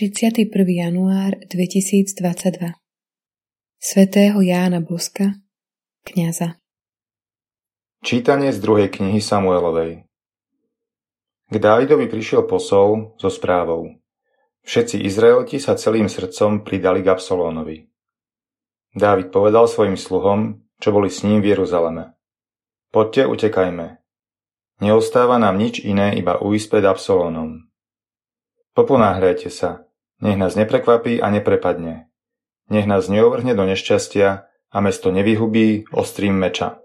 31. január 2022 Svetého Jána Boska, kniaza Čítanie z druhej knihy Samuelovej K Dávidovi prišiel posol so správou. Všetci Izraeliti sa celým srdcom pridali k Absolónovi. Dávid povedal svojim sluhom, čo boli s ním v Jeruzaleme. Poďte, utekajme. Neostáva nám nič iné, iba ujsť pred Absolónom. Poponáhľajte sa, nech nás neprekvapí a neprepadne. Nech nás neovrhne do nešťastia a mesto nevyhubí ostrým meča.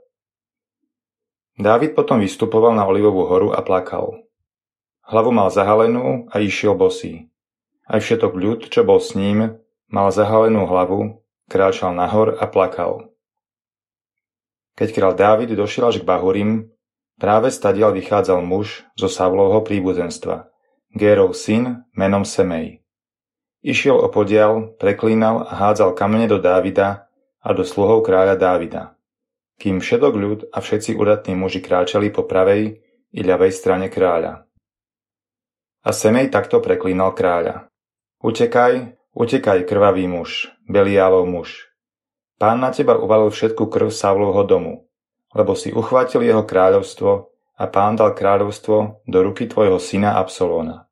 Dávid potom vystupoval na Olivovú horu a plakal. Hlavu mal zahalenú a išiel bosý. Aj všetok ľud, čo bol s ním, mal zahalenú hlavu, kráčal nahor a plakal. Keď král Dávid došiel až k Bahurim, práve stadial vychádzal muž zo Savlovho príbuzenstva, Gérov syn menom Semej. Išiel o podial, preklínal a hádzal kamene do Dávida a do sluhov kráľa Dávida kým všetok ľud a všetci udatní muži kráčali po pravej i ľavej strane kráľa. A Semej takto preklínal kráľa. Utekaj, utekaj, krvavý muž, Beliálov muž. Pán na teba uvalil všetku krv Savlovho domu, lebo si uchvátil jeho kráľovstvo a pán dal kráľovstvo do ruky tvojho syna Absolóna.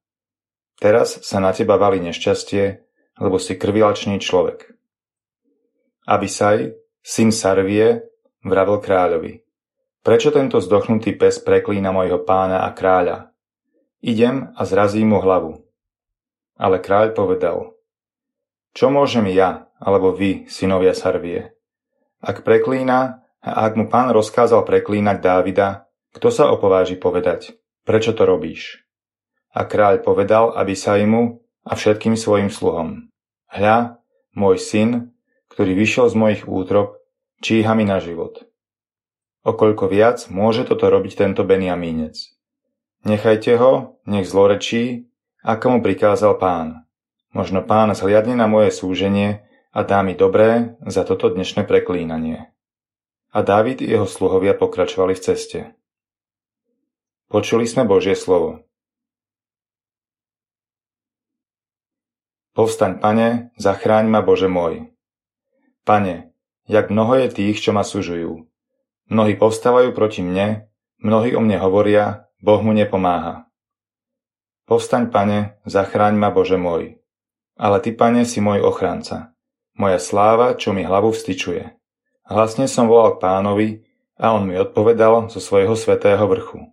Teraz sa na teba valí nešťastie, lebo si krvilačný človek. Abisaj, syn Sarvie, vravel kráľovi. Prečo tento zdochnutý pes preklína mojho pána a kráľa? Idem a zrazím mu hlavu. Ale kráľ povedal, čo môžem ja, alebo vy, synovia Sarvie? Ak preklína a ak mu pán rozkázal preklínať Dávida, kto sa opováži povedať, prečo to robíš? A kráľ povedal aby sa imu a všetkým svojim sluhom. Hľa, môj syn, ktorý vyšiel z mojich útrob, číha mi na život. Okoľko viac môže toto robiť tento Beniamínec. Nechajte ho, nech zlorečí, ako mu prikázal pán. Možno pán zhliadne na moje súženie a dá mi dobré za toto dnešné preklínanie. A Dávid i jeho sluhovia pokračovali v ceste. Počuli sme Božie slovo. Povstaň, pane, zachráň ma, Bože môj. Pane, jak mnoho je tých, čo ma sužujú. Mnohí povstávajú proti mne, mnohí o mne hovoria, Boh mu nepomáha. Povstaň, pane, zachráň ma, Bože môj. Ale ty, pane, si môj ochranca. Moja sláva, čo mi hlavu vstyčuje. Hlasne som volal k pánovi a on mi odpovedal zo svojho svetého vrchu.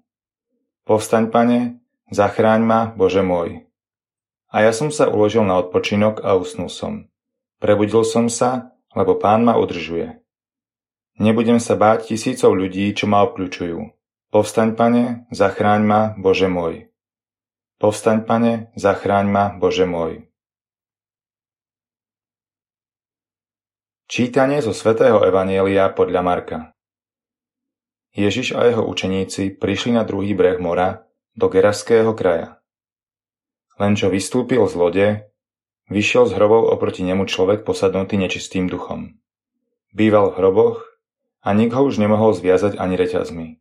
Povstaň, pane, zachráň ma, Bože môj. A ja som sa uložil na odpočinok a usnul som. Prebudil som sa lebo pán ma udržuje. Nebudem sa báť tisícov ľudí, čo ma obkľúčujú. Povstaň, pane, zachráň ma, Bože môj. Povstaň, pane, zachráň ma, Bože môj. Čítanie zo svätého Evanielia podľa Marka Ježiš a jeho učeníci prišli na druhý breh mora, do Geraského kraja. Len čo vystúpil z lode, Vyšiel z hrobov oproti nemu človek posadnutý nečistým duchom. Býval v hroboch a nik ho už nemohol zviazať ani reťazmi.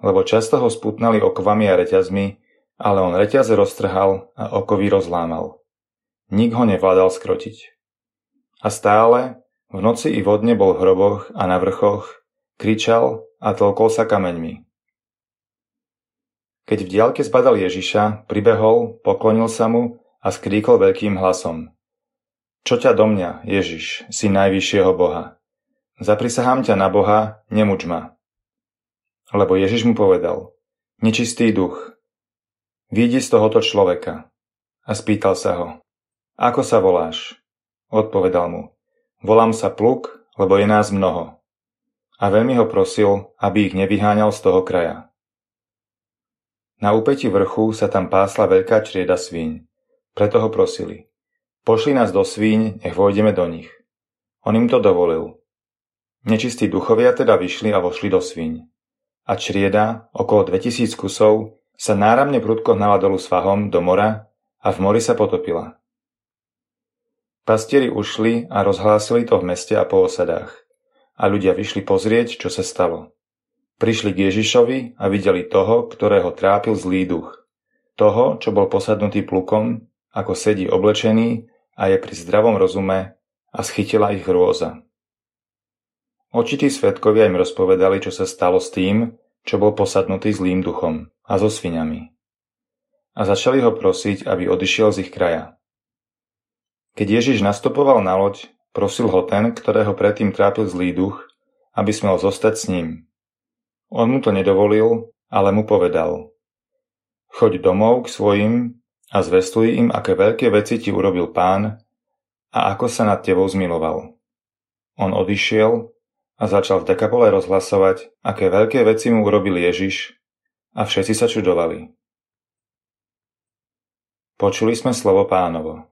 Lebo často ho sputnali okovami a reťazmi, ale on reťaze roztrhal a okovy rozlámal. Nik ho nevládal skrotiť. A stále, v noci i vodne bol v hroboch a na vrchoch, kričal a tlkol sa kameňmi. Keď v diaľke zbadal Ježiša, pribehol, poklonil sa mu a skríkol veľkým hlasom. Čo ťa do mňa, Ježiš, si najvyššieho Boha? Zaprisahám ťa na Boha, nemuč ma. Lebo Ježiš mu povedal, nečistý duch, vidí z tohoto človeka. A spýtal sa ho, ako sa voláš? Odpovedal mu, volám sa Pluk, lebo je nás mnoho. A veľmi ho prosil, aby ich nevyháňal z toho kraja. Na úpeti vrchu sa tam pásla veľká črieda svíň. Preto ho prosili. Pošli nás do svíň, nech vojdeme do nich. On im to dovolil. Nečistí duchovia teda vyšli a vošli do svíň. A črieda, okolo 2000 kusov, sa náramne prudko hnala dolu svahom do mora a v mori sa potopila. Pastieri ušli a rozhlásili to v meste a po osadách. A ľudia vyšli pozrieť, čo sa stalo. Prišli k Ježišovi a videli toho, ktorého trápil zlý duch. Toho, čo bol posadnutý plukom ako sedí oblečený a je pri zdravom rozume a schytila ich hrôza. Očití svetkovia im rozpovedali, čo sa stalo s tým, čo bol posadnutý zlým duchom a so sviňami. A začali ho prosiť, aby odišiel z ich kraja. Keď Ježiš nastupoval na loď, prosil ho ten, ktorého predtým trápil zlý duch, aby smel zostať s ním. On mu to nedovolil, ale mu povedal. Choď domov k svojim a zvestuj im, aké veľké veci ti urobil pán a ako sa nad tebou zmiloval. On odišiel a začal v dekapole rozhlasovať, aké veľké veci mu urobil Ježiš a všetci sa čudovali. Počuli sme slovo pánovo.